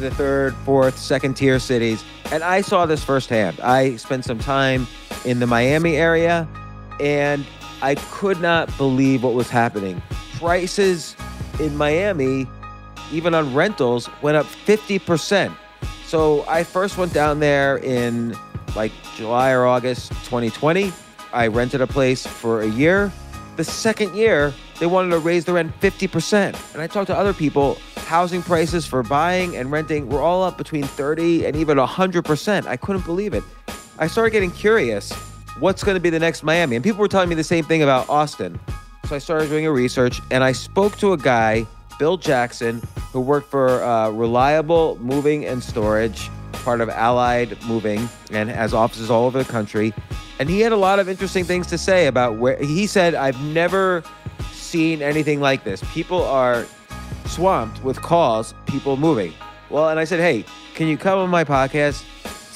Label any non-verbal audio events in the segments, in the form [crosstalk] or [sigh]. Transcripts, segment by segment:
the third, fourth, second tier cities. And I saw this firsthand. I spent some time in the Miami area and I could not believe what was happening. Prices in Miami, even on rentals, went up 50%. So I first went down there in like July or August 2020. I rented a place for a year. The second year, they wanted to raise the rent 50%. And I talked to other people, housing prices for buying and renting were all up between 30 and even 100%. I couldn't believe it. I started getting curious what's going to be the next Miami? And people were telling me the same thing about Austin. So I started doing a research and I spoke to a guy, Bill Jackson, who worked for uh, Reliable Moving and Storage part of Allied Moving and has offices all over the country. And he had a lot of interesting things to say about where he said, I've never seen anything like this. People are swamped with calls, people moving. Well, and I said, hey, can you come on my podcast?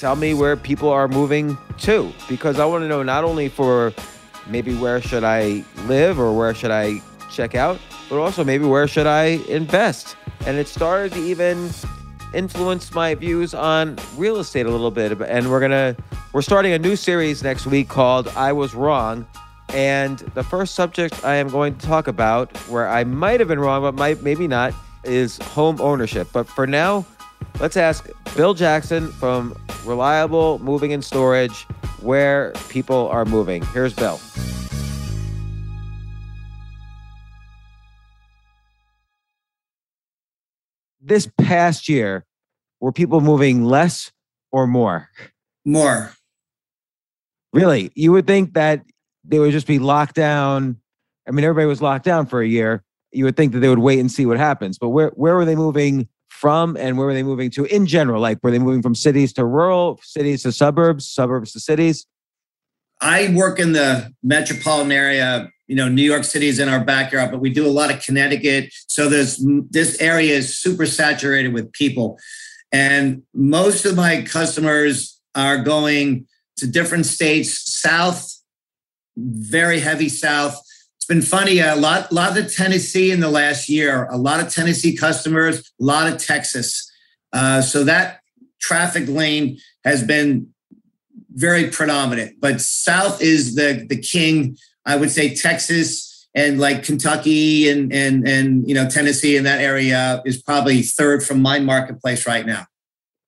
Tell me where people are moving to because I want to know not only for maybe where should I live or where should I check out, but also maybe where should I invest. And it started to even influenced my views on real estate a little bit. And we're gonna we're starting a new series next week called "I Was Wrong." And the first subject I am going to talk about, where I might have been wrong, but might maybe not, is home ownership. But for now, let's ask Bill Jackson from Reliable Moving and Storage where people are moving. Here's Bill. this past year, were people moving less or more? More. Really? You would think that they would just be locked down. I mean, everybody was locked down for a year. You would think that they would wait and see what happens. But where, where were they moving from and where were they moving to in general? Like, were they moving from cities to rural, cities to suburbs, suburbs to cities? I work in the metropolitan area. You know, New York City is in our backyard, but we do a lot of Connecticut. So there's this area is super saturated with people. And most of my customers are going to different states, south, very heavy south. It's been funny. A lot, lot of Tennessee in the last year. A lot of Tennessee customers. A lot of Texas. Uh, so that traffic lane has been very predominant. But South is the the king. I would say Texas and like Kentucky and and and you know Tennessee in that area is probably third from my marketplace right now.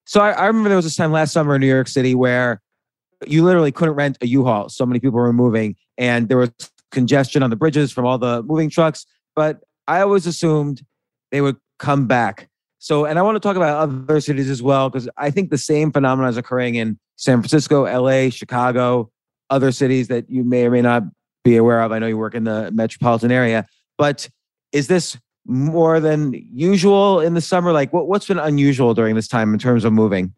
So I, I remember there was this time last summer in New York City where you literally couldn't rent a U-Haul. So many people were moving, and there was congestion on the bridges from all the moving trucks. But I always assumed they would come back. So, and I want to talk about other cities as well, because I think the same phenomenon is occurring in San Francisco, LA, Chicago, other cities that you may or may not be aware of. I know you work in the metropolitan area, but is this more than usual in the summer? Like, what, what's been unusual during this time in terms of moving?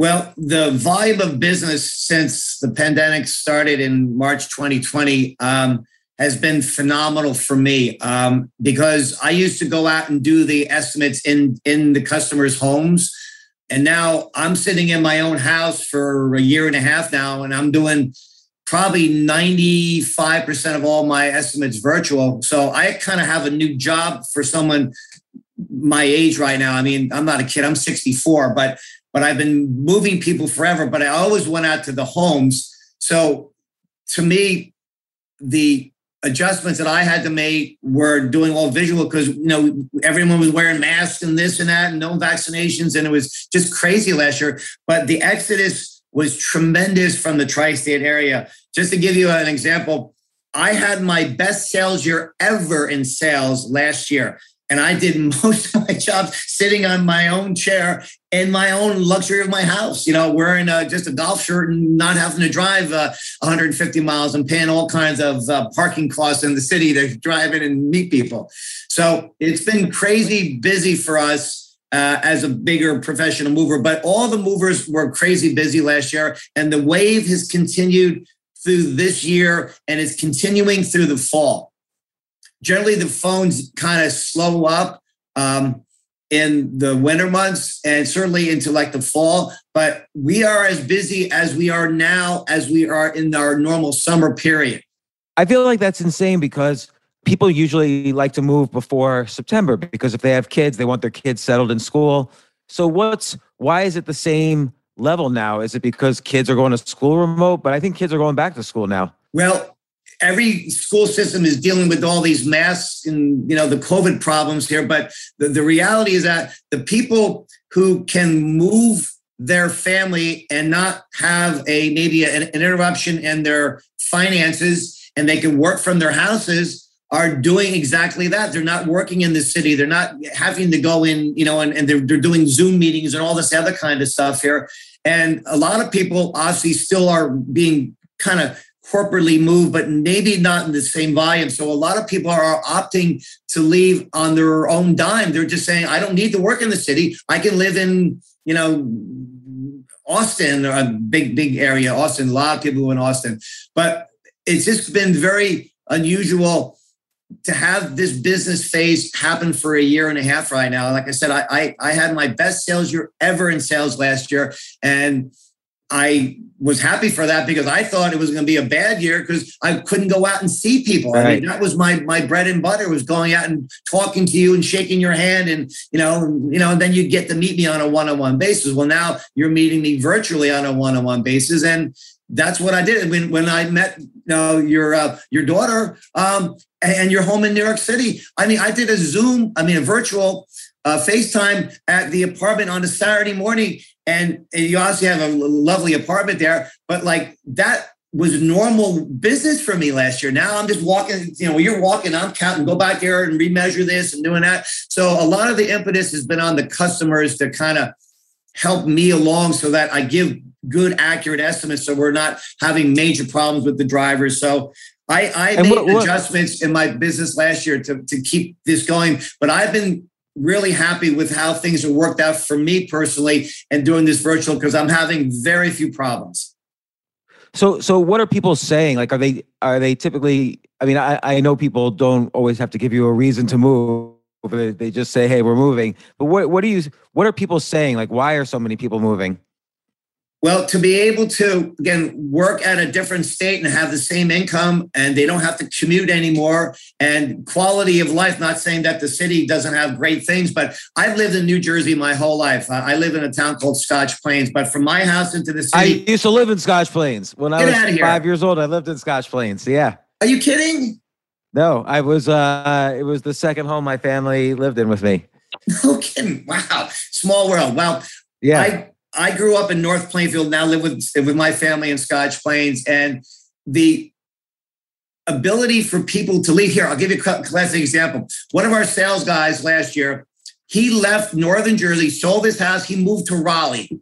Well, the volume of business since the pandemic started in March 2020 um, has been phenomenal for me um, because I used to go out and do the estimates in in the customers' homes, and now I'm sitting in my own house for a year and a half now, and I'm doing probably 95% of all my estimates virtual. So I kind of have a new job for someone my age right now. I mean, I'm not a kid, I'm 64, but but I've been moving people forever, but I always went out to the homes. So to me, the adjustments that I had to make were doing all visual because you know everyone was wearing masks and this and that and no vaccinations and it was just crazy last year. But the exodus was tremendous from the tri-state area. Just to give you an example, I had my best sales year ever in sales last year. And I did [laughs] most of my jobs sitting on my own chair in my own luxury of my house, you know, wearing uh, just a golf shirt and not having to drive uh, 150 miles and paying all kinds of uh, parking costs in the city to drive in and meet people. So it's been crazy busy for us uh, as a bigger professional mover, but all the movers were crazy busy last year. And the wave has continued through this year and it's continuing through the fall. Generally, the phones kind of slow up. Um, in the winter months and certainly into like the fall. But we are as busy as we are now as we are in our normal summer period. I feel like that's insane because people usually like to move before September because if they have kids, they want their kids settled in school. So what's why is it the same level now? Is it because kids are going to school remote? But I think kids are going back to school now. Well, every school system is dealing with all these masks and you know the covid problems here but the, the reality is that the people who can move their family and not have a maybe an, an interruption in their finances and they can work from their houses are doing exactly that. They're not working in the city. They're not having to go in, you know, and, and they're, they're doing Zoom meetings and all this other kind of stuff here. And a lot of people obviously still are being kind of corporately move, but maybe not in the same volume. So a lot of people are opting to leave on their own dime. They're just saying, I don't need to work in the city. I can live in, you know, Austin, a big, big area, Austin, a lot of people in Austin. But it's just been very unusual to have this business phase happen for a year and a half right now. Like I said, I, I, I had my best sales year ever in sales last year. And I was happy for that because I thought it was going to be a bad year because I couldn't go out and see people. Right. I mean, that was my my bread and butter was going out and talking to you and shaking your hand and you know you know and then you'd get to meet me on a one on one basis. Well, now you're meeting me virtually on a one on one basis, and that's what I did when when I met you know your uh, your daughter um, and you're home in New York City. I mean, I did a Zoom, I mean, a virtual uh, FaceTime at the apartment on a Saturday morning, and, and you obviously have a lovely apartment there, but like that was normal business for me last year. Now I'm just walking, you know, you're walking, I'm counting, go back there and remeasure this and doing that. So a lot of the impetus has been on the customers to kind of help me along so that I give good, accurate estimates so we're not having major problems with the drivers. So I, I made what, what, adjustments in my business last year to, to keep this going, but I've been really happy with how things have worked out for me personally and doing this virtual because I'm having very few problems. So so what are people saying? Like, are they are they typically? I mean, I I know people don't always have to give you a reason to move. They, just say, "Hey, we're moving." But what what do you what are people saying? Like, why are so many people moving? Well, to be able to, again, work at a different state and have the same income and they don't have to commute anymore and quality of life, not saying that the city doesn't have great things, but I've lived in New Jersey my whole life. I live in a town called Scotch Plains, but from my house into the city. I used to live in Scotch Plains. When I was five years old, I lived in Scotch Plains. Yeah. Are you kidding? No, I was, uh, it was the second home my family lived in with me. [laughs] No kidding. Wow. Small world. Well, yeah. I, I grew up in North Plainfield, now live with, with my family in Scotch Plains. And the ability for people to leave here, I'll give you a classic example. One of our sales guys last year, he left Northern Jersey, sold his house, he moved to Raleigh,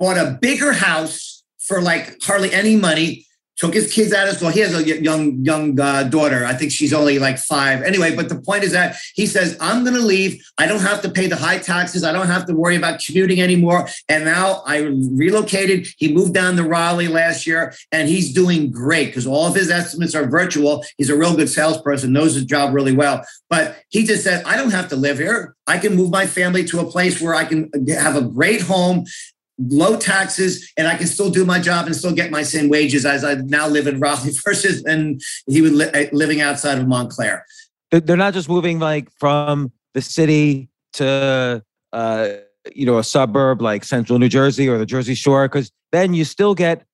bought a bigger house for like hardly any money, took his kids out of school. He has a young young uh, daughter. I think she's only like five. Anyway, but the point is that he says, "I'm going to leave. I don't have to pay the high taxes. I don't have to worry about commuting anymore." And now I relocated. He moved down to Raleigh last year, and he's doing great because all of his estimates are virtual. He's a real good salesperson, knows his job really well. But he just said, "I don't have to live here. I can move my family to a place where I can have a great home low taxes and I can still do my job and still get my same wages as I now live in Raleigh [laughs] versus and he was li- uh, living outside of Montclair. They're not just moving like from the city to uh, you know a suburb like Central New Jersey or the Jersey Shore because then you still get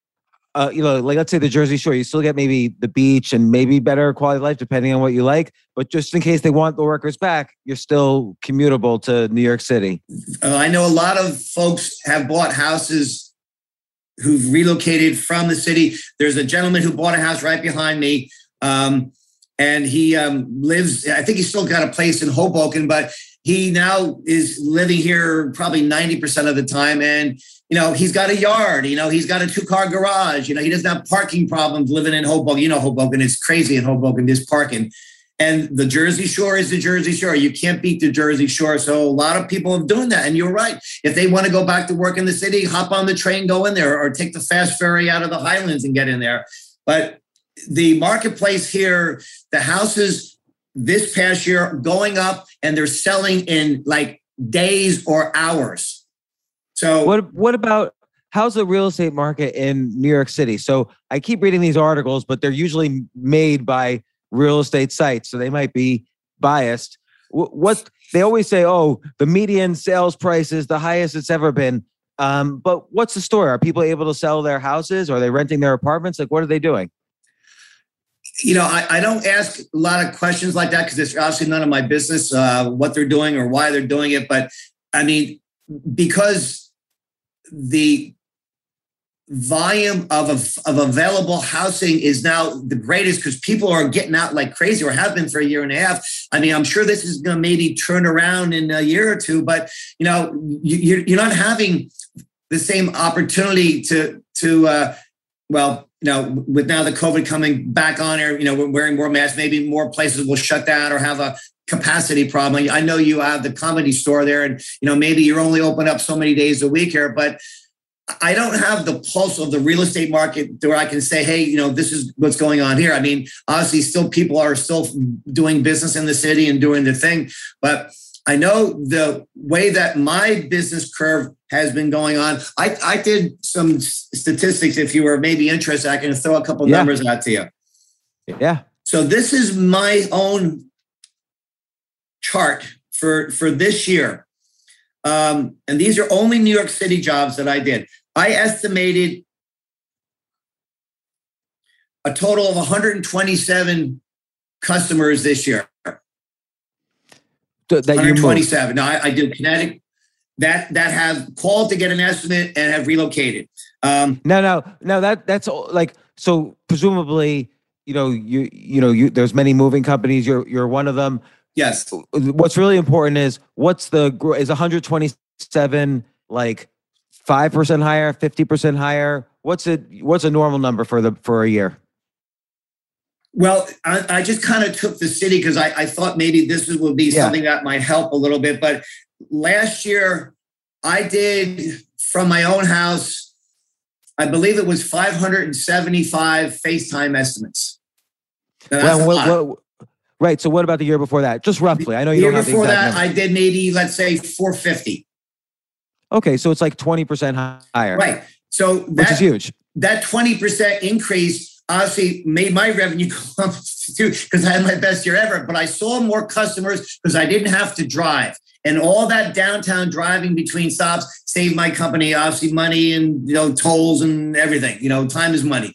uh, you know, like let's say the Jersey Shore, you still get maybe the beach and maybe better quality of life depending on what you like. But just in case they want the workers back, you're still commutable to New York City. Uh, I know a lot of folks have bought houses who've relocated from the city. There's a gentleman who bought a house right behind me. Um, and he um, lives, I think he's still got a place in Hoboken, but he now is living here probably 90% of the time. And you know, he's got a yard, you know, he's got a two car garage, you know, he doesn't have parking problems living in Hoboken. You know, Hoboken is crazy in Hoboken, there's parking. And the Jersey Shore is the Jersey Shore. You can't beat the Jersey Shore. So a lot of people are doing that. And you're right. If they want to go back to work in the city, hop on the train, go in there, or take the fast ferry out of the Highlands and get in there. But the marketplace here, the houses this past year going up and they're selling in like days or hours. So what what about how's the real estate market in New York City? So I keep reading these articles, but they're usually made by real estate sites, so they might be biased. What they always say, oh, the median sales price is the highest it's ever been. Um, but what's the story? Are people able to sell their houses? Are they renting their apartments? Like, what are they doing? You know, I, I don't ask a lot of questions like that because it's obviously none of my business uh, what they're doing or why they're doing it. But I mean, because the volume of, of available housing is now the greatest because people are getting out like crazy or have been for a year and a half. I mean, I'm sure this is going to maybe turn around in a year or two, but you know, you, you're not having the same opportunity to to uh, well, you know, with now the COVID coming back on here, you know, we're wearing more masks. Maybe more places will shut down or have a capacity problem. I know you have the comedy store there, and you know maybe you're only open up so many days a week here, but I don't have the pulse of the real estate market where I can say, hey, you know, this is what's going on here. I mean, obviously, still people are still doing business in the city and doing the thing, but I know the way that my business curve has been going on. I, I did some statistics. If you were maybe interested, I can throw a couple yeah. numbers out to you. Yeah. So this is my own chart for for this year, um, and these are only New York City jobs that I did. I estimated a total of 127 customers this year. That 127. Now I, I did Connecticut that that have called to get an estimate and have relocated. Um, no, no, no. That that's all, like so. Presumably, you know, you you know, you there's many moving companies. You're you're one of them. Yes. What's really important is what's the is 127 like five percent higher, fifty percent higher? What's it? What's a normal number for the for a year? Well, I, I just kind of took the city because I, I, thought maybe this would be yeah. something that might help a little bit. But last year, I did from my own house I believe it was 575 FaceTime estimates. Well, right. So what about the year before that? Just roughly. I know you the year don't before that, number. I did maybe let's say 450. Okay, so it's like 20% higher. Right. So that, which is huge. That 20% increase obviously made my revenue go [laughs] up too because I had my best year ever. But I saw more customers because I didn't have to drive. And all that downtown driving between stops saved my company obviously money and you know tolls and everything. You know, time is money.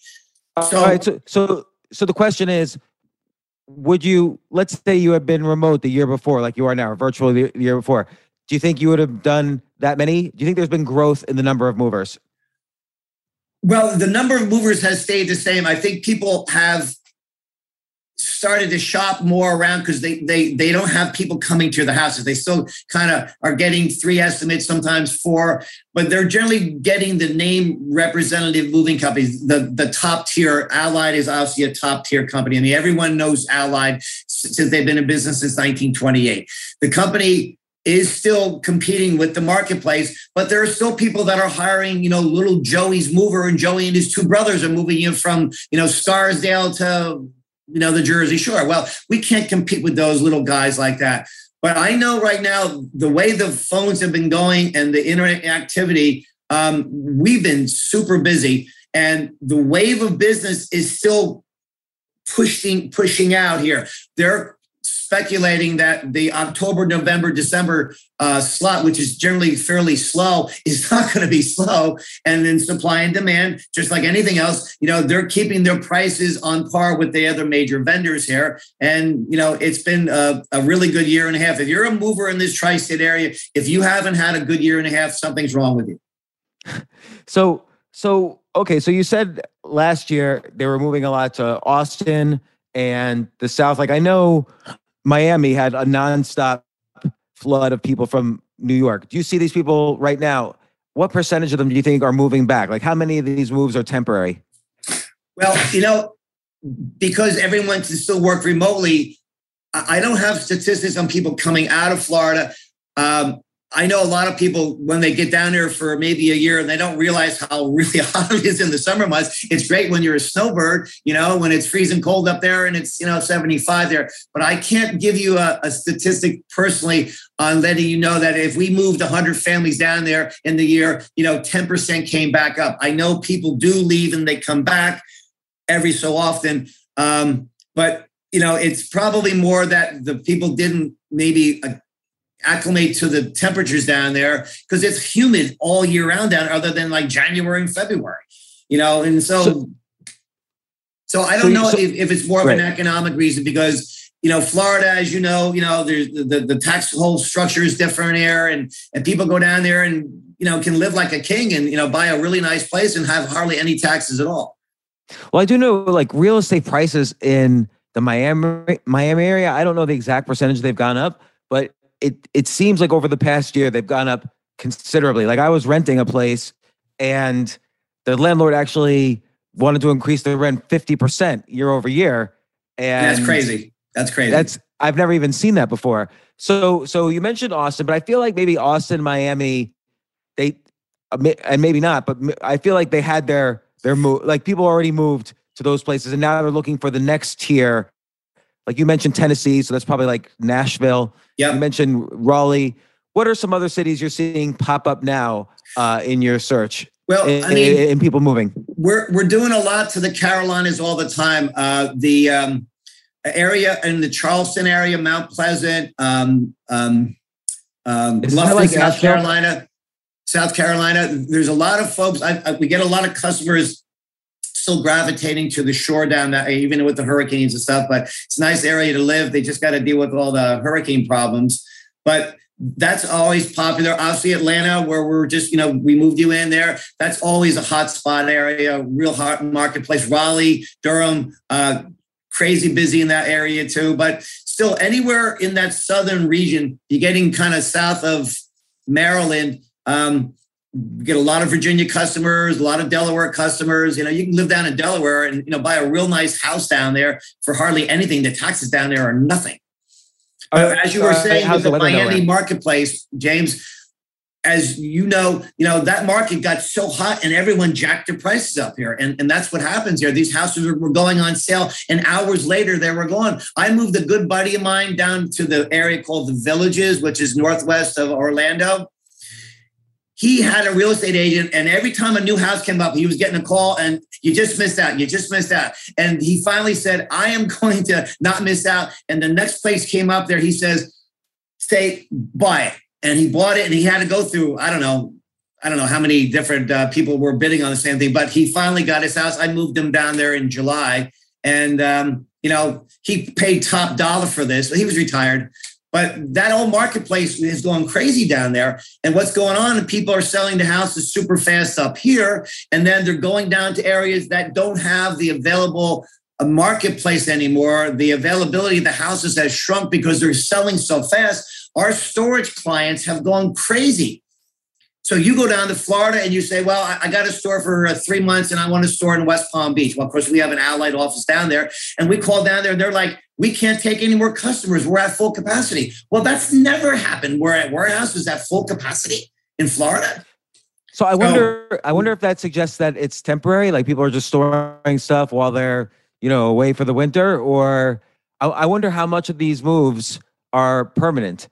So, all right, so so so the question is would you let's say you had been remote the year before like you are now virtually the year before do you think you would have done that many do you think there's been growth in the number of movers well, the number of movers has stayed the same. I think people have started to shop more around because they they they don't have people coming to the houses. They still kind of are getting three estimates, sometimes four, but they're generally getting the name representative moving companies. The the top tier Allied is obviously a top tier company. I mean, everyone knows Allied since they've been in business since 1928. The company is still competing with the marketplace, but there are still people that are hiring, you know, little Joey's mover and Joey and his two brothers are moving you from, you know, Scarsdale to, you know, the Jersey Shore. Well, we can't compete with those little guys like that. But I know right now, the way the phones have been going and the internet activity, um, we've been super busy. And the wave of business is still pushing pushing out here. There speculating that the October, November, December uh, slot, which is generally fairly slow, [laughs] is not going to be slow. And then supply and demand, just like anything else, you know, they're keeping their prices on par with the other major vendors here. And, you know, it's been a, a really good year and a half. If you're a mover in this tri state area, if you haven't had a good year and a half, something's wrong with you. [laughs] So, so, okay. So you said last year they were moving a lot to Austin and the South. Like I know Miami had a nonstop flood of people from New York. Do you see these people right now? What percentage of them do you think are moving back? Like, how many of these moves are temporary? Well, you know, because everyone can still work remotely, I don't have statistics on people coming out of Florida. Um, I know a lot of people when they get down there for maybe a year and they don't realize how really [laughs] hot it is in the summer months. It's great when you're a snowbird, you know, when it's freezing cold up there and it's, you know, 75 there. But I can't give you a, a statistic personally on letting you know that if we moved 100 families down there in the year, you know, 10% came back up. I know people do leave and they come back every so often. Um, but, you know, it's probably more that the people didn't maybe uh, acclimate to the temperatures down there because it's humid all year round down other than like January and February, you know, and so so, so I don't so, know so, if, if it's more of right. an economic reason because you know Florida, as you know, you know there's the, the tax whole structure is different here, and and people go down there and you know can live like a king and you know buy a really nice place and have hardly any taxes at all. Well, I do know like real estate prices in the Miami Miami area. I don't know the exact percentage they've gone up, but it it seems like over the past year they've gone up considerably. Like I was renting a place and the landlord actually wanted to increase the rent 50% year over year. And that's crazy. That's crazy. That's I've never even seen that before. So so you mentioned Austin, but I feel like maybe Austin, Miami, they uh, and maybe not, but I feel like they had their their move like people already moved to those places and now they're looking for the next tier like you mentioned Tennessee, so that's probably like Nashville. Yeah. You mentioned Raleigh. What are some other cities you're seeing pop up now uh, in your search? Well, in, I mean, in people moving. We're we're doing a lot to the Carolinas all the time. Uh, the um, area in the Charleston area, Mount Pleasant, um, um, um, Bluffton, like South Carolina, South Carolina. There's a lot of folks. I, I, we get a lot of customers still gravitating to the shore down there, even with the hurricanes and stuff. But it's a nice area to live. They just got to deal with all the hurricane problems. But that's always popular. Obviously, Atlanta, where we're just, you know, we moved you in there. That's always a hot spot area, real hot marketplace. Raleigh, Durham, uh, crazy busy in that area too. But still, anywhere in that southern region, you're getting kind of south of Maryland. Um, get a lot of Virginia customers, a lot of Delaware customers. You know, you can live down in Delaware and you know buy a real nice house down there for hardly anything. The taxes down there are nothing. Uh, as you were saying with the Miami marketplace, James, as you know, you know, that market got so hot and everyone jacked their prices up here. And, and that's what happens here. These houses were going on sale and hours later they were gone. I moved a good buddy of mine down to the area called the Villages, which is northwest of Orlando. He had a real estate agent, and every time a new house came up, he was getting a call, and you just missed out. You just missed out. And he finally said, I am [laughs] going to not miss out. And the next place came up there, he says, Stay, buy it and he bought it and he had to go through i don't know i don't know how many different uh, people were bidding on the same thing but he finally got his house i moved him down there in july and um, you know he paid top dollar for this he was retired but that whole marketplace is going crazy down there and what's going on people are selling the houses super fast up here and then they're going down to areas that don't have the available uh, marketplace anymore. The availability of the houses has shrunk because they're selling so fast our storage clients have gone crazy. So you go down to Florida and you say, well, I got a store for uh, three months and I want a store in West Palm Beach. Well, of course, we have an allied office down there. And we call down there and they're like, we can't take any more customers. We're at full capacity. Well, that's never happened. We're at warehouses at full capacity in Florida. So I wonder, so, I wonder if that suggests that it's temporary, like people are just storing stuff while they're, you know, away for the winter, or I, I wonder how much of these moves are permanent.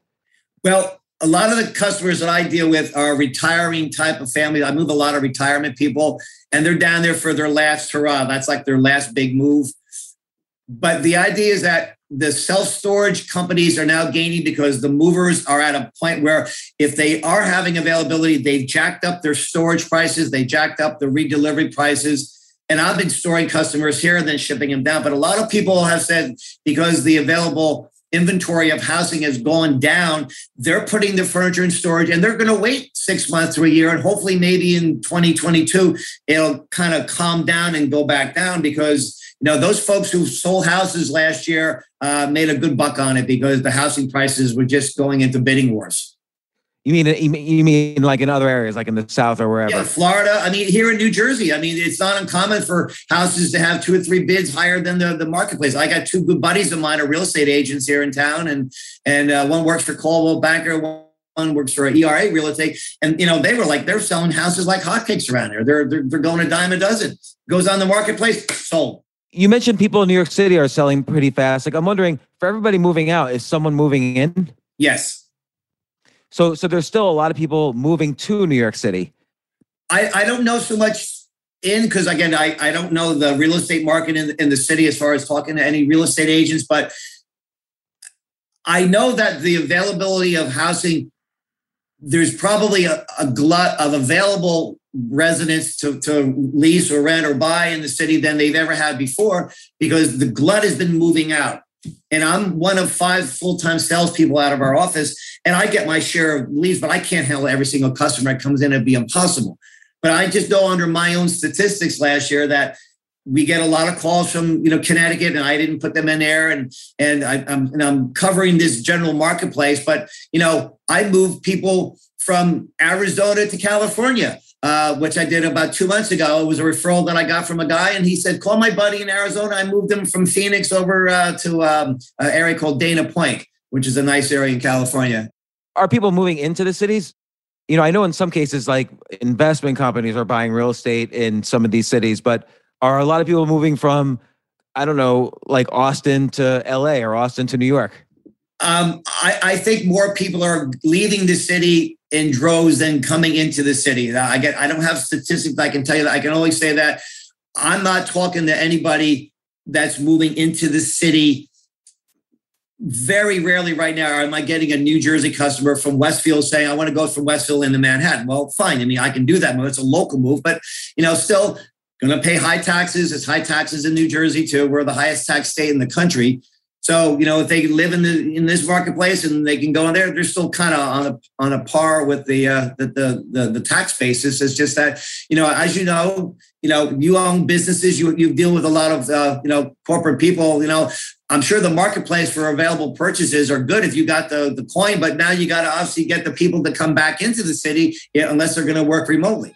Well, a lot of the customers that I deal with are retiring type of families. I move a lot of retirement people, and they're down there for their last hurrah. That's like their last big move. But the idea is that the self storage companies are now gaining because the movers are at a point where if they are having availability, they've jacked up their storage prices, they jacked up the redelivery prices. And I've been storing customers here and then shipping them down. But a lot of people have said because the available inventory of housing has gone down, they're putting the furniture in storage and they're going to wait six months to a year. And hopefully, maybe in 2022, it'll kind of calm down and go back down because, you know, those folks who sold houses last year uh, made a good buck on it because the housing prices were just going into bidding wars. You mean you mean like in other areas, like in the South or wherever? Yeah, Florida. I mean, here in New Jersey. I mean, it's not uncommon for houses to have two or three bids higher than the, the marketplace. I got two good buddies of mine, are real estate agents here in town, and and uh, one works for Coldwell Banker, one works for ERA Real Estate, and you know they were like they're selling houses like hotcakes around here. They're they're, they're going a dime a dozen. Goes on the marketplace, sold. You mentioned people in New York City are selling pretty fast. Like I'm wondering, for everybody moving out, is someone moving in? Yes. So so there's still a lot of people moving to New York City. I, I don't know so much in because again I, I don't know the real estate market in, in the city as far as talking to any real estate agents, but I know that the availability of housing, there's probably a, a glut of available residents to, to lease or rent or buy in the city than they've ever had before because the glut has been moving out. And I'm one of five full time salespeople out of our office and I get my share of leads, but I can't handle every single customer that comes in. It'd be impossible. But I just know under my own statistics last year that we get a lot of calls from you know Connecticut, and I didn't put them in there, and and I, am and I'm covering this general marketplace. But you know, I move people from Arizona to California. Uh, which I did about two months ago. It was a referral that I got from a guy, and he said, "Call my buddy in Arizona." I moved him from Phoenix over uh, to um, an area called Dana Point which is a nice area in California. Are people moving into the cities? You know, I know in some cases, like investment companies are buying real estate in some of these cities, but are a lot of people moving from, I don't know, like Austin to LA or Austin to New York? Um, I, I, think more people are leaving the city in droves than coming into the city. I get, I don't have statistics. I can tell you that. I can only say that I'm not talking to anybody that's moving into the city very rarely right now am I getting a New Jersey customer from Westfield saying, I want to go from Westfield into Manhattan. Well, fine. I mean, I can do that. It's a local move, but you know, still to pay high taxes. It's high taxes in New Jersey too. We're the highest tax state in the country. So, you know, if they live in the in this marketplace and they can go in there, they're still kind of on a on a par with the uh the, the the the tax basis. It's just that, you know, as you know, you know, you own businesses, you you deal with a lot of uh, you know, corporate people, you know, I'm sure the marketplace for available purchases are good if you got the, the coin, but now you got to obviously get the people to come back into the city unless they're going to work remotely.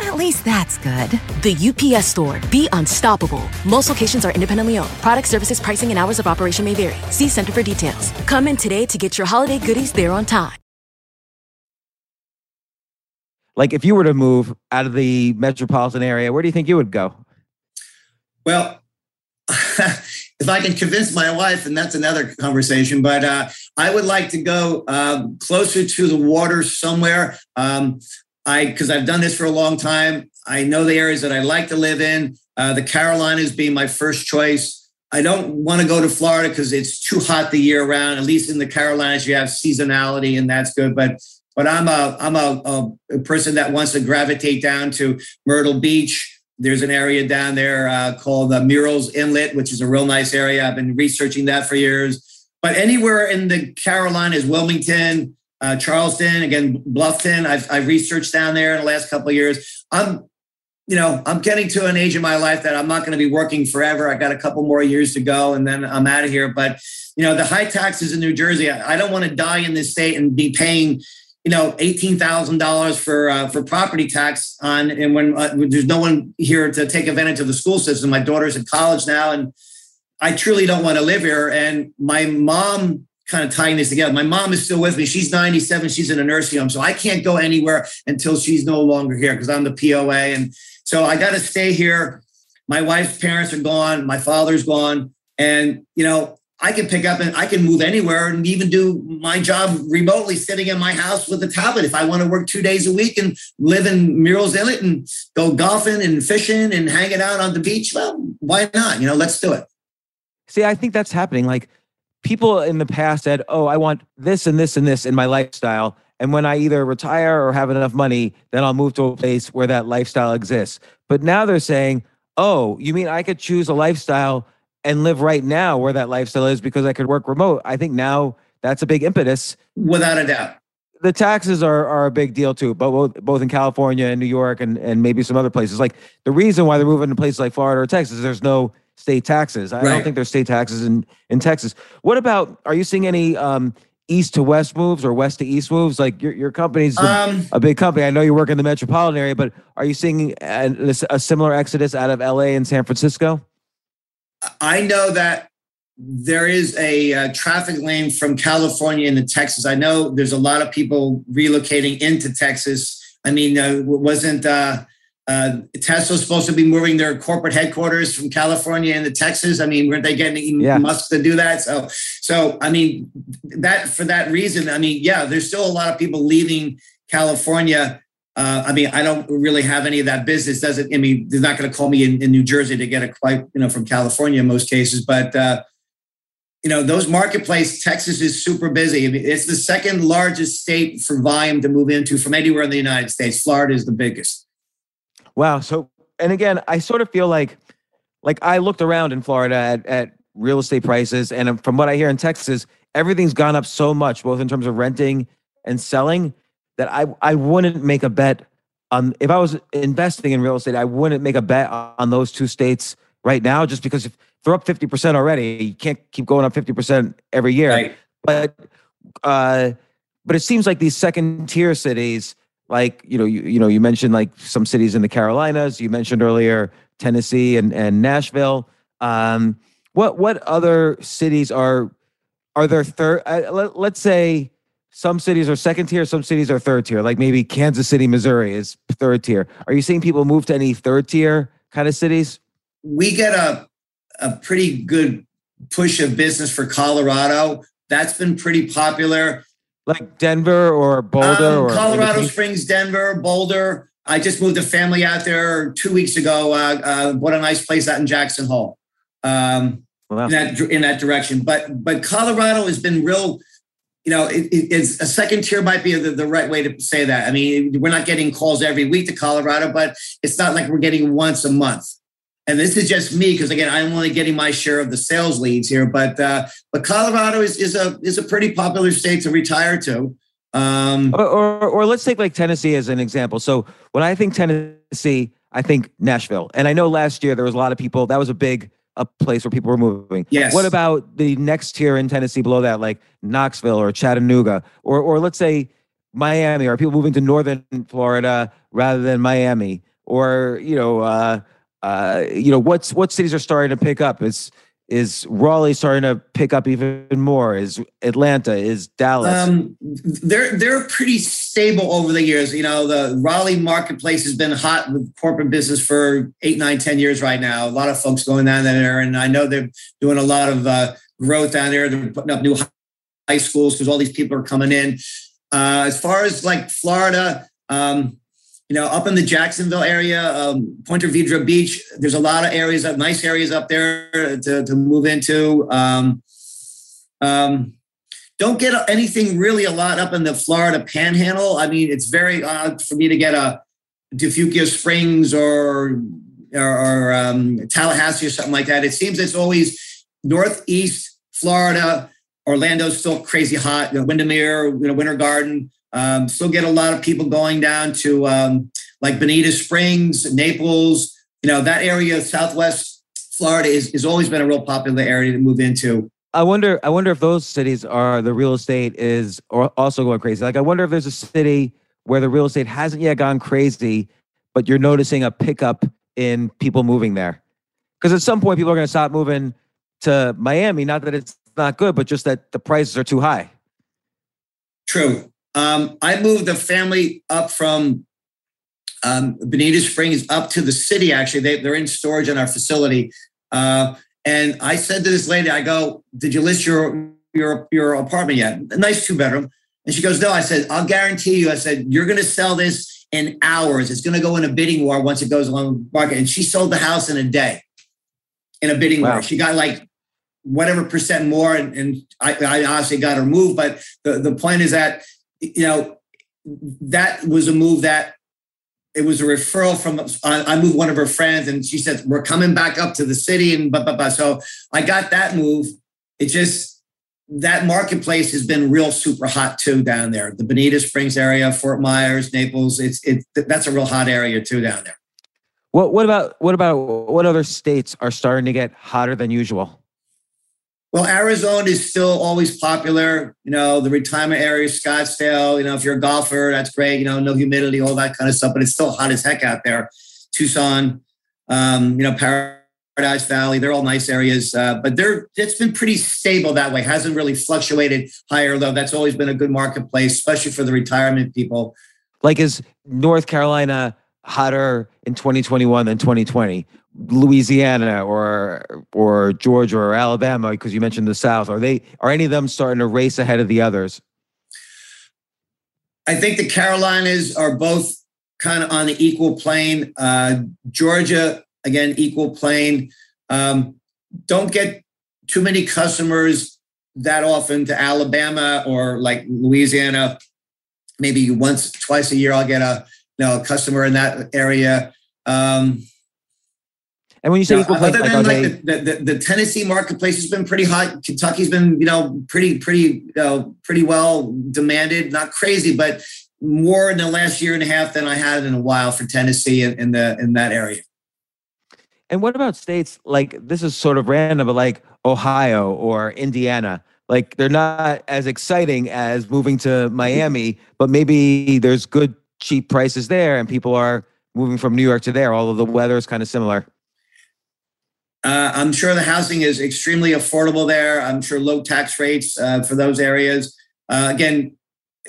At least that's good. The UPS store. Be unstoppable. Most locations are independently owned. Product services, pricing, and hours of operation may vary. See Center for details. Come in today to get your holiday goodies there on time. Like if you were to move out of the metropolitan area, where do you think you would go? Well, [laughs] if I can convince my wife, and that's another conversation. But uh, I would like to go uh, closer to the water somewhere. Um, I because I've done this for a long time. I know the areas that I like to live in. Uh, the Carolinas being my first choice. I don't want to go to Florida because it's too hot the year round. At least in the Carolinas, you have seasonality, and that's good. But but I'm a I'm a, a person that wants to gravitate down to Myrtle Beach. There's an area down there uh, called the Murrells Inlet, which is a real nice area. I've been researching that for years. But anywhere in the Carolinas, Wilmington, uh, Charleston, again, Bluffton, I've, I've researched down there in the last couple years. I'm you know, I'm getting to an age in my life that I'm not going to be working forever. I got a couple more years to go and then I'm out of here. But, you know, the high taxes in New Jersey, I don't want to die in this state and be paying, you know, $18,000 for, uh, for property tax on, and when uh, there's no one here to take advantage of the school system, my daughter's in college now and I truly don't want to live here. And my mom kind of tying this together. My mom is still with me. She's 97. She's in a nursing home. So I can't go anywhere until she's no longer here because I'm the POA. And so I got to stay here. My wife's parents are gone. My father's gone. And, you know, I can pick up and I can move anywhere and even do my job remotely sitting in my house with a tablet. If I want to work two days a week and live in Murrells Inlet and go golfing and fishing and hanging out on the beach, well, why not? You know, let's do it. See, I think that's happening. Like people in the past said, Oh, I want this and this and this in my lifestyle. And when I either retire or have enough money, then I'll move to a place where that lifestyle exists. But now they're saying, oh, you mean I could choose a lifestyle and live right now where that lifestyle is because I could work remote? I think now that's a big impetus. Without a doubt. The taxes are, are a big deal too, but both, both in California and New York and, and maybe some other places. Like the reason why they're moving to places like Florida or Texas, there's no state taxes. I right. don't think there's state taxes in, in Texas. What about, are you seeing any um, east to west moves or west to east moves? Like your your company's a, um, a big company. I know you work in the metropolitan area, but are you seeing a, a similar exodus out of LA and San Francisco? I know that there is a, a, traffic lane from California into Texas. I know there's a lot of people relocating into Texas. I mean, uh, wasn't uh, uh, Tesla's supposed to be moving their corporate headquarters from California into Texas. I mean, weren't they getting yeah. Musk to do that? So, so I mean, that for that reason, I mean, yeah, there's still a lot of people leaving California. Uh, I mean, I don't really have any of that business. Doesn't I mean, they're not going to call me in, in, New Jersey to get a quite, you know, from California in most cases, but. Uh, you know those marketplace texas is super busy I mean, it's the second largest state for volume to move into from anywhere in the united states florida is the biggest Wow. So, and again, I sort of feel like, like I looked around in Florida at, at real estate prices, and from what I hear in Texas, everything's gone up so much, both in terms of renting and selling, that I I wouldn't make a bet on if I was investing in real estate, I wouldn't make a bet on those two states right now, just because if they're up fifty percent already, you can't keep going up fifty percent every year. Right. But uh, but it seems like these second tier cities like you know you, you know you mentioned like some cities in the carolinas you mentioned earlier tennessee and, and nashville. Um, what what other cities are are there third uh, let, let's say some cities are second tier some cities are third tier like maybe kansas city missouri is third tier. Are you seeing people move to any third tier kind of cities? We get a a pretty good push of business for colorado. That's been pretty popular like Denver or Boulder um, or Colorado Springs, Denver, Boulder. I just moved a family out there two weeks ago. Uh, uh, bought a nice place out in Jackson Hole, um, well, in that in that direction. But but Colorado has been real. You know, it, it's a second tier might be the, the right way to say that. I mean, we're not getting calls every week to Colorado, but it's not like we're getting once a month and this is just me because again i'm only getting my share of the sales leads here but uh, but colorado is, is a is a pretty popular state to retire to. Um, or, or, or let's take like tennessee as an example. So when i think tennessee i think nashville. And i know last year there was a lot of people that was a big a place where people were moving. Yes. What about the next tier in tennessee below that like knoxville or chattanooga? Or or let's say miami are people moving to northern florida rather than miami? Or you know uh uh, you know, what's what cities are starting to pick up? Is Is Raleigh starting to pick up even more? Is Atlanta? Is Dallas? Um, they're they're pretty stable over the years. You know, the Raleigh marketplace has been hot with corporate business for eight, nine, ten years right now. A lot of folks going down there, and I know they're doing a lot of uh, growth down there. They're putting up new high schools because all these people are coming in. Uh, as far as like Florida, um, you know, up in the Jacksonville area, um, Ponte Vedra Beach, there's a lot of areas, of nice areas up there to, to move into. Um, um, don't get anything really a lot up in the Florida Panhandle. I mean, it's very odd for me to get a DeFuniak Springs or or, or um, Tallahassee or something like that. It seems it's always northeast Florida. Orlando's still crazy hot. You know, Windermere, you know, Winter Garden. Um, still get a lot of people going down to um, like Bonita Springs, Naples. You know that area, Southwest Florida, is has always been a real popular area to move into. I wonder. I wonder if those cities are the real estate is also going crazy. Like I wonder if there's a city where the real estate hasn't yet gone crazy, but you're noticing a pickup in people moving there. Because at some point, people are going to stop moving to Miami. Not that it's not good, but just that the prices are too high. True. Um, I moved the family up from um, Bonita Springs up to the city. Actually, they, they're in storage in our facility. Uh, and I said to this lady, I go, "Did you list your your your apartment yet? A nice two bedroom." And she goes, "No." I said, "I'll guarantee you." I said, "You're going to sell this in hours. It's going to go in a bidding war once it goes on the market." And she sold the house in a day, in a bidding wow. war. She got like whatever percent more, and, and I, I honestly got her moved. But the the point is that you know, that was a move that it was a referral from I moved one of her friends and she said, We're coming back up to the city and blah, blah, blah. So I got that move. It just that marketplace has been real super hot too down there. The Bonita Springs area, Fort Myers, Naples. It's it that's a real hot area too down there. What what about what about what other states are starting to get hotter than usual? Well, Arizona is still always popular. You know, the retirement area, Scottsdale. You know, if you're a golfer, that's great. You know, no humidity, all that kind of stuff. But it's still hot as heck out there. Tucson, um, you know, Paradise Valley. They're all nice areas, uh, but they're it's been pretty stable that way. Hasn't really fluctuated higher though. That's always been a good marketplace, especially for the retirement people. Like, is North Carolina hotter in 2021 than 2020? Louisiana or or Georgia or Alabama because you mentioned the South are they are any of them starting to race ahead of the others? I think the Carolinas are both kind of on the equal plane. Uh, Georgia again equal plane. Um, don't get too many customers that often to Alabama or like Louisiana. Maybe once twice a year I'll get a you know a customer in that area. Um, and when you say equal other than like, like the, the, the, Tennessee marketplace has been pretty hot. Kentucky's been, you know, pretty, pretty, you know, pretty well demanded. Not crazy, but more in the last year and a half than I had in a while for Tennessee in, in the in that area. And what about states like this is sort of random, but like Ohio or Indiana? Like they're not as exciting as moving to Miami, but maybe there's good cheap prices there, and people are moving from New York to there. Although the weather is kind of similar. Uh, I'm sure the housing is extremely affordable there. I'm sure low tax rates uh, for those areas. Uh, again,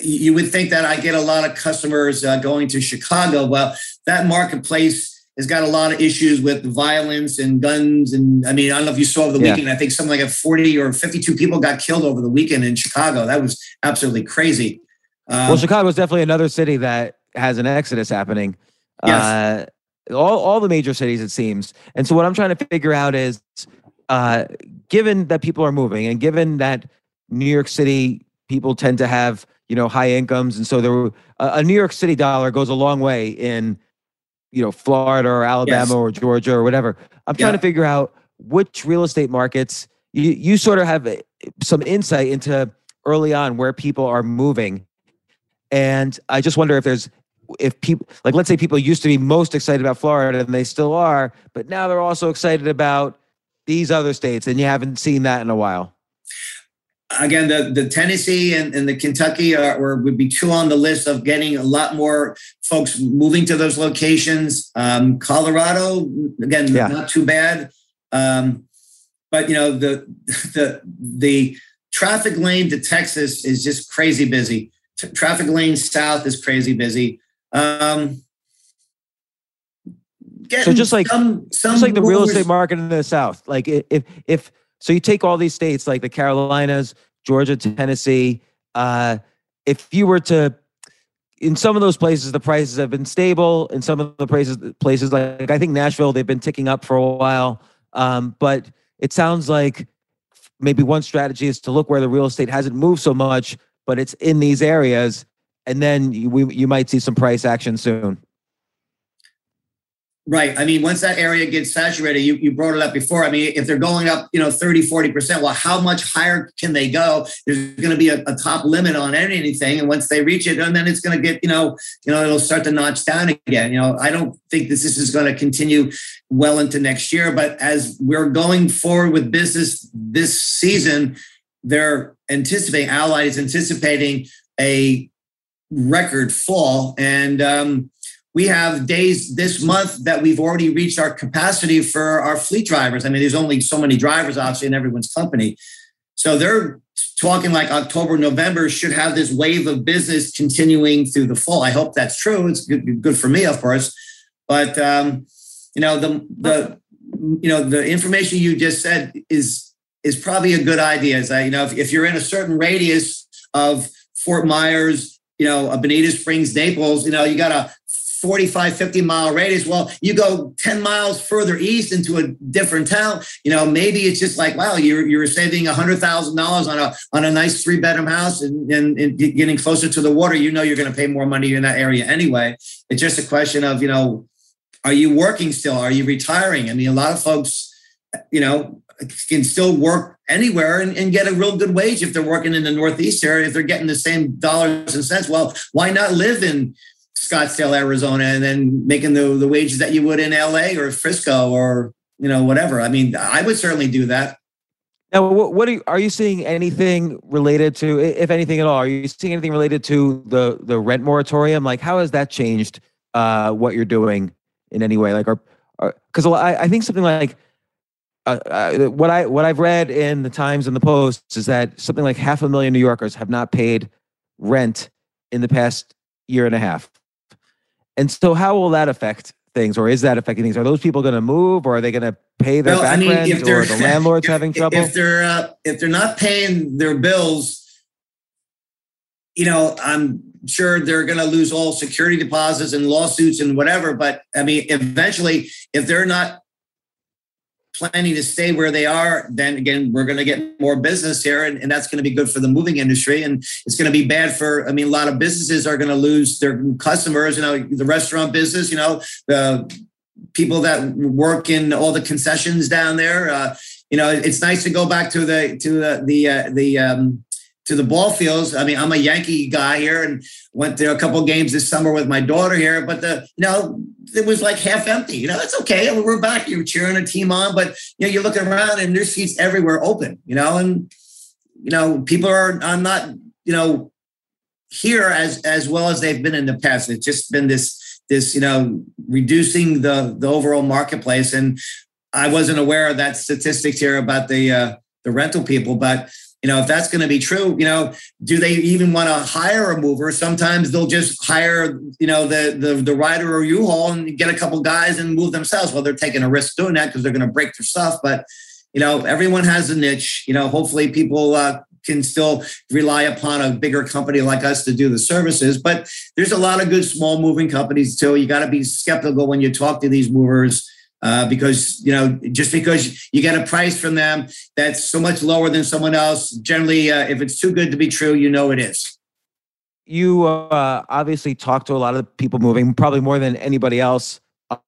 you would think that I get a lot of customers uh, going to Chicago. Well, that marketplace has got a lot of issues with violence and guns. And I mean, I don't know if you saw over the yeah. weekend. I think something like a 40 or 52 people got killed over the weekend in Chicago. That was absolutely crazy. Um, well, Chicago is definitely another city that has an exodus happening. Yes. All, all the major cities, it seems. And so what I'm trying to figure out is, uh, given that people are moving and given that New York City people tend to have, you know, high incomes. And so there, a, a New York City dollar goes a long way in, you know, Florida or Alabama yes. or Georgia or whatever. I'm trying yeah. to figure out which real estate markets you, you sort of have eh, some insight into early on where people are moving. And I just wonder if there's if people like let's say people used to be most excited about Florida and they still are, but now they're also excited about these other states, and you haven't seen that in a while. Again, the, the Tennessee and, and the Kentucky are would be two on the list of getting a lot more folks moving to those locations. Um, Colorado, again, yeah. not too bad. Um, but you know the the the traffic lane to Texas is just crazy busy. T- traffic lane south is crazy busy. Um, so just like some, some just like the real estate market in the South, like if if so, you take all these states like the Carolinas, Georgia, Tennessee. Uh, if you were to in some of those places the prices have been stable in some of the places places like i think nashville they've been ticking up for a while um, but it sounds like maybe one strategy is to look where the real estate hasn't moved so much but it's in these areas and then we, you might see some price action soon Right. I mean, once that area gets saturated, you, you brought it up before. I mean, if they're going up, you know, 30, 40%, well, how much higher can they go? There's going to be a, a top limit on anything. And once they reach it, and then it's going to get, you know, you know, it'll start to notch down again. You know, I don't think this, this is going to continue well into next year. But as we're going forward with business this season, they're anticipating, Allied is anticipating a record fall. And, um, we have days this month that we've already reached our capacity for our fleet drivers. I mean, there's only so many drivers, obviously, in everyone's company. So they're talking like October, November should have this wave of business continuing through the fall. I hope that's true. It's good, for me, of course. But um, you know, the the you know the information you just said is is probably a good idea. Is that you know if, if you're in a certain radius of Fort Myers, you know, a Bonita Springs, Naples, you know, you got a 45, 50 mile radius. Well, you go 10 miles further east into a different town, you know, maybe it's just like, wow, you're, you're saving $100,000 on a, on a nice three bedroom house and, and, and, getting closer to the water. You know, you're going to pay more money in that area anyway. It's just a question of, you know, are you working still? Are you retiring? I mean, a lot of folks, you know, can still work anywhere and, and, get a real good wage if they're working in the Northeast area. If they're getting the same dollars and cents, well, why not live in Scottsdale, Arizona, and then making the, the wages that you would in LA or Frisco or you know whatever. I mean, I would certainly do that. Now, what, what are you, are you seeing anything related to, if anything at all? Are you seeing anything related to the the rent moratorium? Like, how has that changed uh, what you're doing in any way? Like, or because I, I think something like uh, uh, what I what I've read in the Times and the Post is that something like half a million New Yorkers have not paid rent in the past year and a half. And so, how will that affect things, or is that affecting things? Are those people going to move, or are they going to pay their well, back I mean, rent, or the landlords [laughs] if, having trouble? If they're uh, if they're not paying their bills, you know, I'm sure they're going to lose all security deposits and lawsuits and whatever. But I mean, eventually, if they're not planning to stay where they are, then again, we're going to get more business here, and, and that's going to be good for the moving industry. And it's going to be bad for, I mean, a lot of businesses are going to lose their customers. You know, the restaurant business, you know, the people that work in all the concessions down there. Uh, you know, it's nice to go back to the to the the uh, the um, to the ball fields. I mean, I'm a Yankee guy here and went to a couple games this summer with my daughter here, but the you know it was like half empty. You know, it's okay. We're back. You're cheering a team on, but you know, you're looking around and there's seats everywhere open. You know, and you know, people are. I'm not. You know, here as as well as they've been in the past. It's just been this this you know reducing the the overall marketplace and I wasn't aware of that statistics here about the uh, the rental people, but you know, if that's going to be true, you know, do they even want to hire a mover? Sometimes they'll just hire, you know, the the, the Ryder or U-Haul and get a couple guys and move themselves. Well, they're taking a risk doing that because they're going to break their stuff. But you know, everyone has a niche. You know, hopefully people uh, can still rely upon a bigger company like us to do the services. But there's a lot of good small moving companies too. You got to be skeptical when you talk to these movers uh, because you know just because you get a price from them that's so much lower than someone else generally uh, if it's too good to be true you know it is. You uh, obviously talk to a lot of people moving probably more than anybody else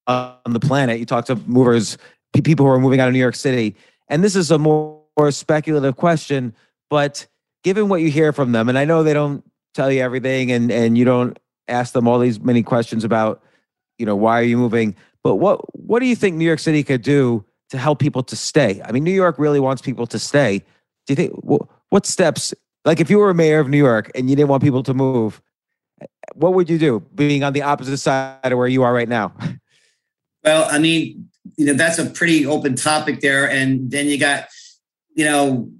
on the planet. You talk to movers people who are moving out of new york city. And this is a more, more speculative question but given what you hear from them and i know they don't tell you everything and and you don't ask them all these many questions about you know why are you moving but what what do you think New York City could do to help people to stay? I mean, New York really wants people to stay. Do you think what, what steps? Like, if you were a mayor of New York and you didn't want people to move, what would you do? Being on the opposite side of where you are right now. [laughs] Well, I mean, you know that's a pretty open topic there. And then you got you know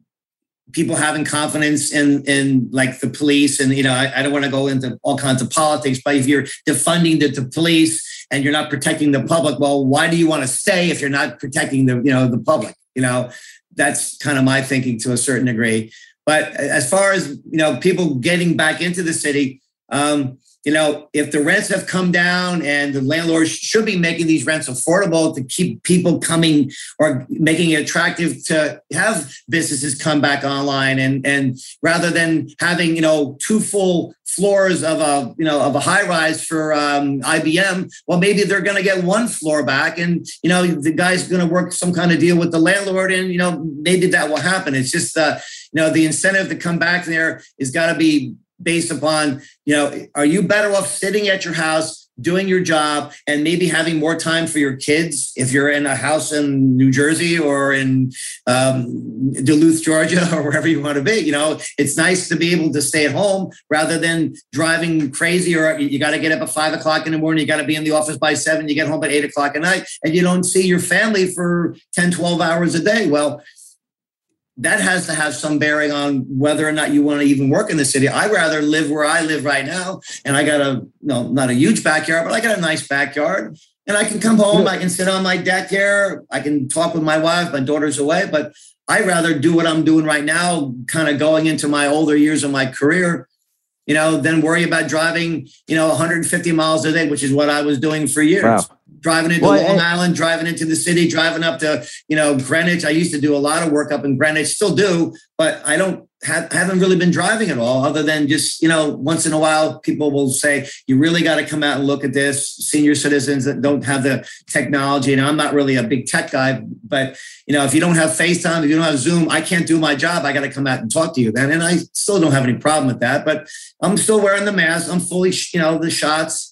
people having confidence in in like the police and you know I, I don't want to go into all kinds of politics but if you're defunding the, the police and you're not protecting the public well why do you want to stay if you're not protecting the you know the public you know? That's kind of my thinking to a certain degree. But as far as you know people getting back into the city um, you know, if the rents have come down and the landlords should be making these rents affordable to keep people coming or making it attractive to have businesses come back online and and rather than having, you know, two full floors of a, you know, of a high rise for um, IBM, well, maybe they're going to get one floor back and, you know, the guy's going to work some kind of deal with the landlord and, you know, maybe that will happen. It's just, uh, you know, the incentive to come back there is got to be based upon, you know, are you better off sitting at your house doing your job and maybe having more time for your kids if you're in a house in New Jersey or in um, Duluth, Georgia, [laughs] or wherever you want to be. You know, it's nice to be able to stay at home rather than driving crazy or you got to get up at five o'clock in the morning. You got to be in the office by seven. You get home at eight o'clock at night and you don't see your family for 10, 12 hours a day. Well, that has to have some bearing on whether or not you want to even work in the city. I'd rather live where I live right now. And I got a, no, not a huge backyard, but I got a nice backyard. And I can come home, I can sit on my deck here, I can talk with my wife, my daughter's away, but I'd rather do what I'm doing right now, kind of going into my older years of my career, you know, then worry about driving, you know, 150 miles a day, which is what I was doing for years. Wow driving into well, Long and, Island, driving into the city, driving up to, you know, Greenwich. I used to do a lot of work up in Greenwich, still do, but I don't have, haven't really been driving at all other than just, you know, once in a while people will say, you really got to come out and look at this. Senior citizens that don't have the technology. And I'm not really a big tech guy, but, you know, if you don't have FaceTime, if you don't have Zoom, I can't do my job. I got to come out and talk to you then. And I still don't have any problem with that, but I'm still wearing the mask. I'm fully, you know, the shots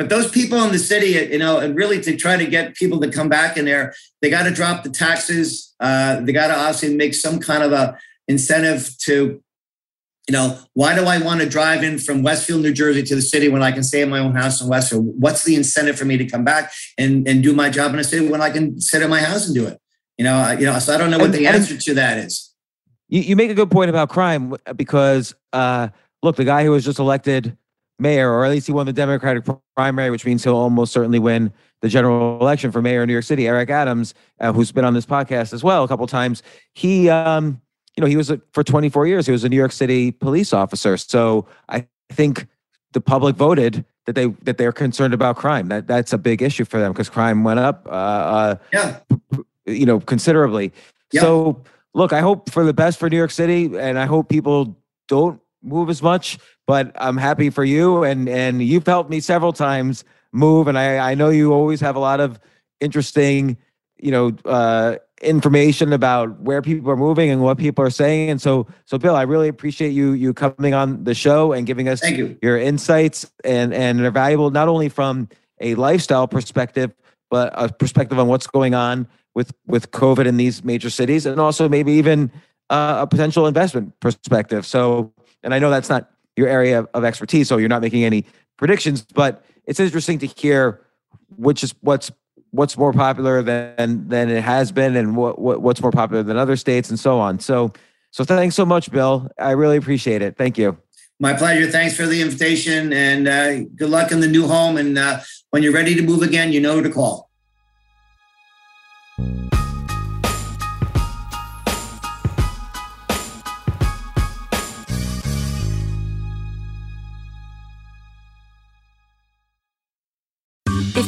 but those people in the city, you know, and really to try to get people to come back in there, they got to drop the taxes. Uh, they got to obviously make some kind of a incentive to, you know, why do I want to drive in from Westfield, New Jersey to the city when I can stay in my own house in Westfield? What's the incentive for me to come back and, and do my job in a city when I can sit in my house and do it? You know, you know, so I don't know what the answer to that is. You, you make a good point about crime because, uh, look, the guy who was just elected mayor, or at least he won the Democratic primary, which means he'll almost certainly win the general election for mayor of New York City. Eric Adams, uh, who's been on this podcast as well a couple times, he, um, you know, he was a, for 24 years. He was a New York City police officer. So I think the public voted that they that they're concerned about crime. That that's a big issue for them because crime went up. Uh, uh, yeah. You know, considerably. Yeah. So look, I hope for the best for New York City, and I hope people don't move as much but I'm happy for you and and you've helped me several times move and I I know you always have a lot of interesting you know uh information about where people are moving and what people are saying and so so Bill I really appreciate you you coming on the show and giving us you. your insights and and they're valuable not only from a lifestyle perspective but a perspective on what's going on with with COVID in these major cities and also maybe even uh, a potential investment perspective so and I know that's not your area of expertise, so you're not making any predictions. But it's interesting to hear which is what's what's more popular than than it has been, and what, what what's more popular than other states, and so on. So so thanks so much, Bill. I really appreciate it. Thank you. My pleasure. Thanks for the invitation, and uh, good luck in the new home. And uh, when you're ready to move again, you know to call.